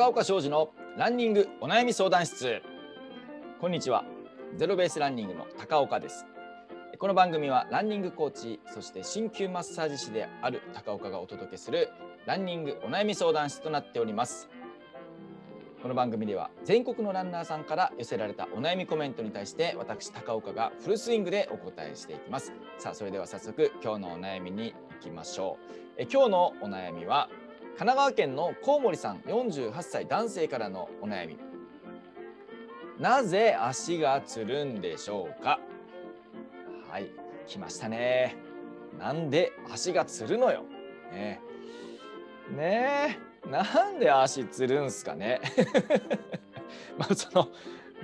高岡商事のランニングお悩み相談室。こんにちは。ゼロベースランニングの高岡です。この番組はランニングコーチそして鍼灸マッサージ師である高岡がお届けするランニングお悩み相談室となっております。この番組では全国のランナーさんから寄せられたお悩みコメントに対して私高岡がフルスイングでお答えしていきます。さあそれでは早速今日のお悩みに行きましょう。え今日のお悩みは神奈川県のコウモリさん48歳男性からのお悩み。なぜ足がつるんでしょうか？はい来ましたね。なんで足がつるのよ？ね。ね。えなんで足つるんすかね？まあその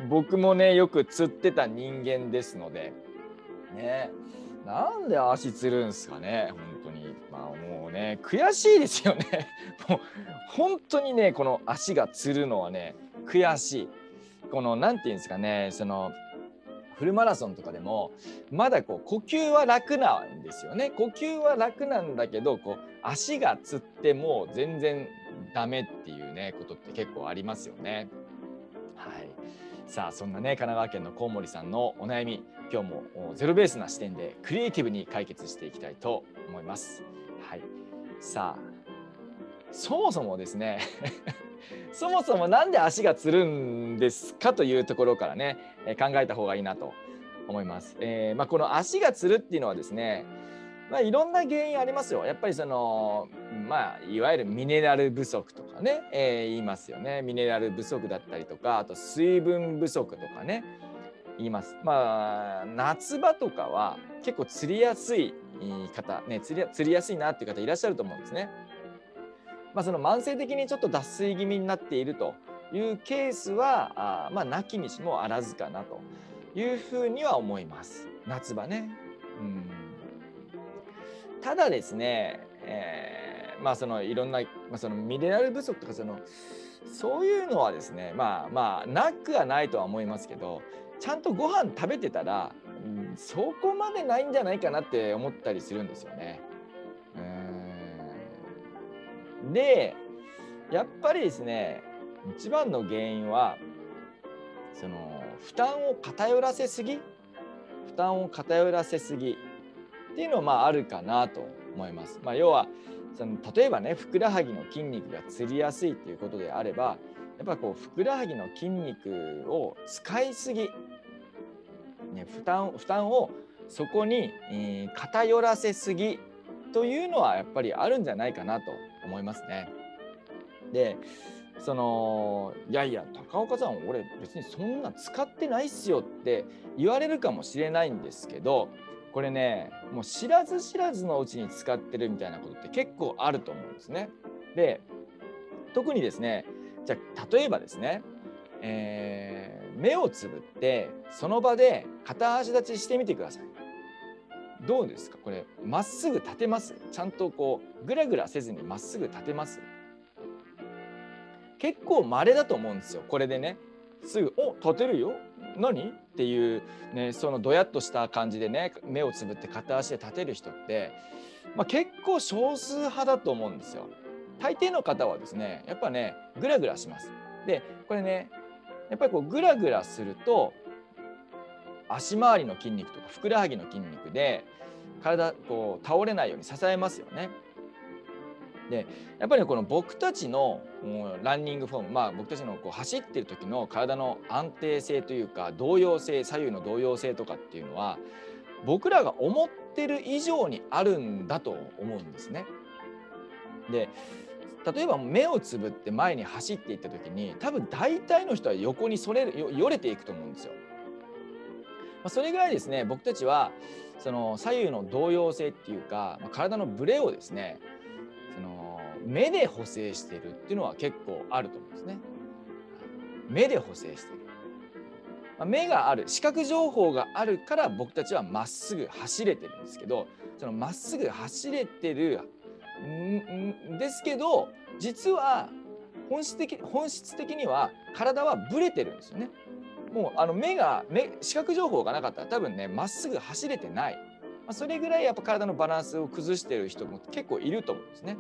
僕もねよくつってた人間ですので。ね。なんで足つるんすかね本ね悔しいですよね。もう本当にねこの足がつるのはね悔しい。この何て言うんですかねそのフルマラソンとかでもまだこう呼吸は楽なんですよね。呼吸は楽なんだけどこう足がつっても全然ダメっていうねことって結構ありますよね。はい。さあそんなね神奈川県のコウモリさんのお悩み今日もゼロベースな視点でクリエイティブに解決していきたいと思います。はい、さあそもそもですね そもそも何で足がつるんですかというところからね考えた方がいいなと思います。えー、まあ、この足がつるっていうのはですねまあ、いろんな原因ありますよ。やっぱりそのまあいわゆるミネラル不足とかね、えー、言いますよね。ミネラル不足だったりとかあと水分不足とかね言います。まあ夏場とかは結構釣りやすい方ね釣り釣りやすいなっていう方いらっしゃると思うんですね。まあ、その慢性的にちょっと脱水気味になっているというケースはあまあなきにしもあらずかなというふうには思います夏場ね。うんただですね、えー、まあそのいろんな、まあ、そのミネラル不足とかそのそういうのはですねまあまあなくはないとは思いますけどちゃんとご飯食べてたら、うん、そこまでないんじゃないかなって思ったりするんですよね。でやっぱりですね一番の原因はその負担を偏らせすぎ負担を偏らせすぎっていうのはまああるかなと思います。まあ、要はその例えばねふくらはぎの筋肉がつりやすいっていうことであればやっぱこうふくらはぎの筋肉を使いすぎ、ね、負担負担をそこに、えー、偏らせすぎというのはやっぱりあるんじゃないかなと思いますね。でそのいやいや高岡さん俺別にそんな使ってないっすよって言われるかもしれないんですけどこれねもう知らず知らずのうちに使ってるみたいなことって結構あると思うんですね。で特にですねじゃあ例えばですね、えー、目をつぶってその場で片足立ちしてみてください。どうですか？これまっすぐ立てます？ちゃんとこうグラグラせずにまっすぐ立てます？結構稀だと思うんですよこれでねすぐ「お立てるよ何?」っていう、ね、そのどやっとした感じでね目をつぶって片足で立てる人って、まあ、結構少数派だと思うんですよ。大抵の方はですねやっぱねグラグラします。でこれねやっぱりこうグラグラすると足回りの筋肉とかふくらはぎの筋肉で体こう倒れないように支えますよね。でやっぱりこの僕たちのランニングフォームまあ僕たちのこう走ってる時の体の安定性というか動揺性左右の動揺性とかっていうのは僕らが思ってる以上にあるんだと思うんですね。で例えば目をつぶって前に走っていった時に多分大体の人は横にそれるよれていくと思うんですよ。まあ、それぐらいですね僕たちはその左右の動揺性っていうか、まあ、体のブレをですねその目で補正してるっていうのは結構あると思うんですね。目で補正してる。目がある視覚情報があるから僕たちはまっすぐ走れてるんですけどそのまっすぐ走れてるんですけど実は本質的本質的には体はブレてるんですよね。もうあの目が目視覚情報がなかったら多分ねまっすぐ走れてない、まあ、それぐらいやっぱ体のバランスを崩してる人も結構いると思うんですね。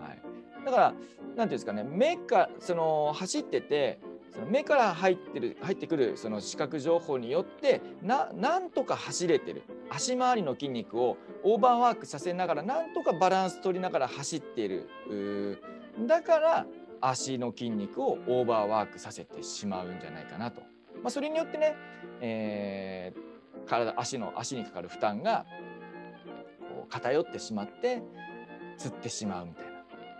はいだから何ていうんですかね目かその走っててその目から入ってる入ってくるその視覚情報によってななんとか走れてる足回りの筋肉をオーバーワークさせながらなんとかバランス取りながら走っているだから足の筋肉をオーバーワークさせてしまうんじゃないかなと。まあ、それによってね、えー、体足の足にかかる負担がこう偏ってしまってつってしまうみたいな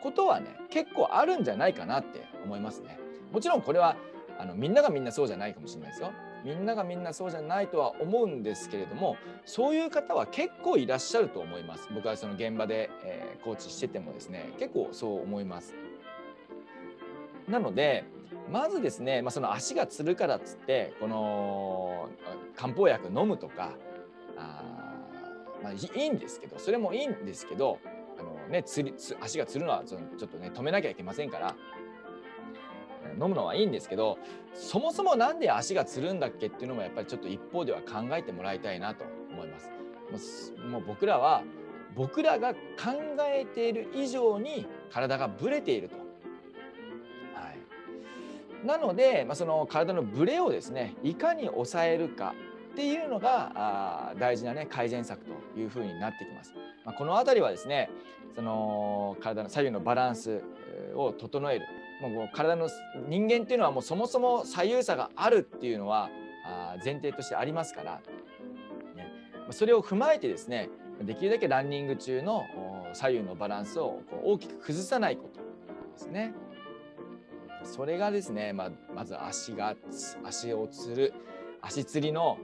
ことはね結構あるんじゃないかなって思いますね。もちろんこれはあのみんながみんなそうじゃないかもしれないですよ。みんながみんなそうじゃないとは思うんですけれどもそういう方は結構いらっしゃると思います。僕はその現場で、えー、コーチしててもですね結構そう思います。なのでまずですね、まあ、その足がつるからっつってこの漢方薬飲むとかあ、まあ、いいんですけどそれもいいんですけどあの、ね、つり足がつるのはちょっとね止めなきゃいけませんから飲むのはいいんですけどそもそも何で足がつるんだっけっていうのもやっぱりちょっと一方では考えてもらいたいなと思います。もう僕らは僕らが考えている以上に体がぶれていると。はい、なので、まあ、その体のブレをですねいかに抑えるかっていうのがあ大事なね改善策というふうになってきます。まあ、この辺りはですねその体の左右のバランスを整えるもう体の人間っていうのはもうそもそも左右差があるっていうのはあ前提としてありますから、ね、それを踏まえてですねできるだけランニング中の左右のバランスをこう大きく崩さないことですね。それがですね、まあ、まず足が足をつる足つりの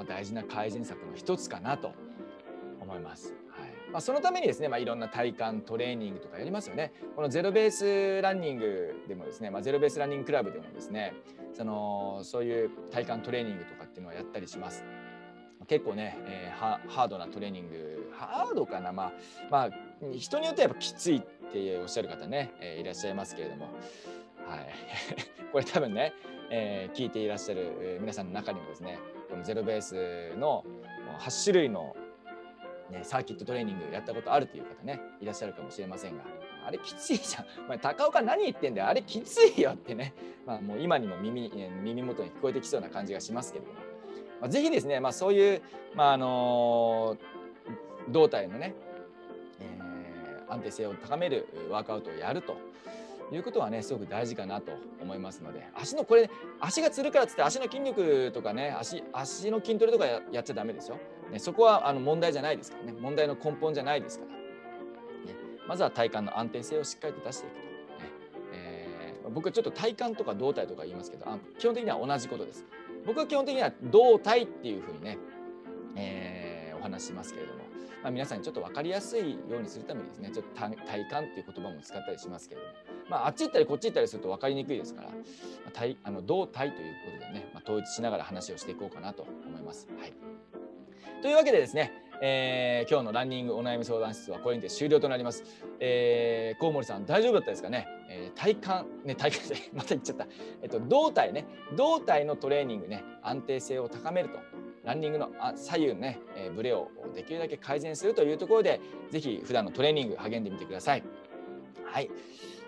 まあ、大事な改善策の一つかなと思います。まあ、そのためにですね、まあ、いろんな体幹トレーニングとかやりますよね。このゼロベースランニングでもですね、まあ、ゼロベースランニングクラブでもですねそのそういう体幹トレーニングとかっていうのをやったりします。結構ね、えー、ハードなトレーニングハードかな、まあ、まあ人によってはやっぱきついっておっしゃる方ね、えー、いらっしゃいますけれども、はい、これ多分ね、えー、聞いていらっしゃる皆さんの中にもですねこのゼロベースの8種類のね、サーキットトレーニングやったことあるという方ねいらっしゃるかもしれませんがあれきついじゃん、お前高岡何言ってんだよ。あれきついよってね、まあ、もう今にも耳耳元に聞こえてきそうな感じがしますけれども、まあ、ぜひですね、まあ、そういう、まああのー、胴体のね、えー、安定性を高めるワークアウトをやると。いうことはねすごく大事かなと思いますので足のこれ足がつるからっつって足の筋力とかね足足の筋トレとかやっちゃダメですよ。ね、そこはあの問題じゃないですからね問題の根本じゃないですから、ね、まずは体幹の安定性をしっかりと出していくと。ねえー、僕はちょっと体幹とか胴体とか言いますけどあ基本的には同じことです。僕は基本的には胴体っていうふうにね、えー、お話しますけれども、まあ、皆さんにちょっと分かりやすいようにするためにですねちょっと体幹っていう言葉も使ったりしますけれども、まあ、あっち行ったりこっち行ったりすると分かりにくいですから、まあ、体あの胴体ということでね、まあ、統一しながら話をしていこうかなと思います。はいというわけでですね、えー、今日のランニングお悩み相談室はこれにて終了となります。えー、コウモリさん大丈夫だったですかね？えー、体幹ね体幹で また言っちゃった。えっと胴体ね胴体のトレーニングね安定性を高めると。ランニングの左右のね、えー、ブレをできるだけ改善するというところで、ぜひ普段のトレーニング励んでみてください。はい。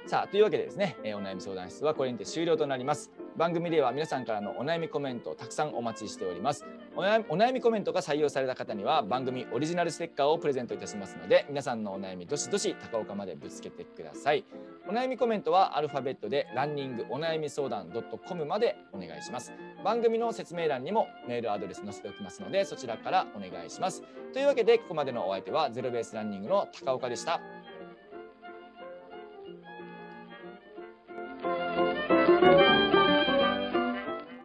さあというわけでですね、えー、お悩み相談室はこれにて終了となります。番組では皆さんからのお悩みコメントをたくさんお待ちしております。お悩みコメントが採用された方には番組オリジナルステッカーをプレゼントいたしますので皆さんのお悩みどしどし高岡までぶつけてください。お悩みコメントはアルファベットでランニングお悩み相談 .com までお願いします。番組の説明欄にもメールアドレス載せておきますのでそちらからお願いします。というわけでここまでのお相手はゼロベースランニングの高岡でした。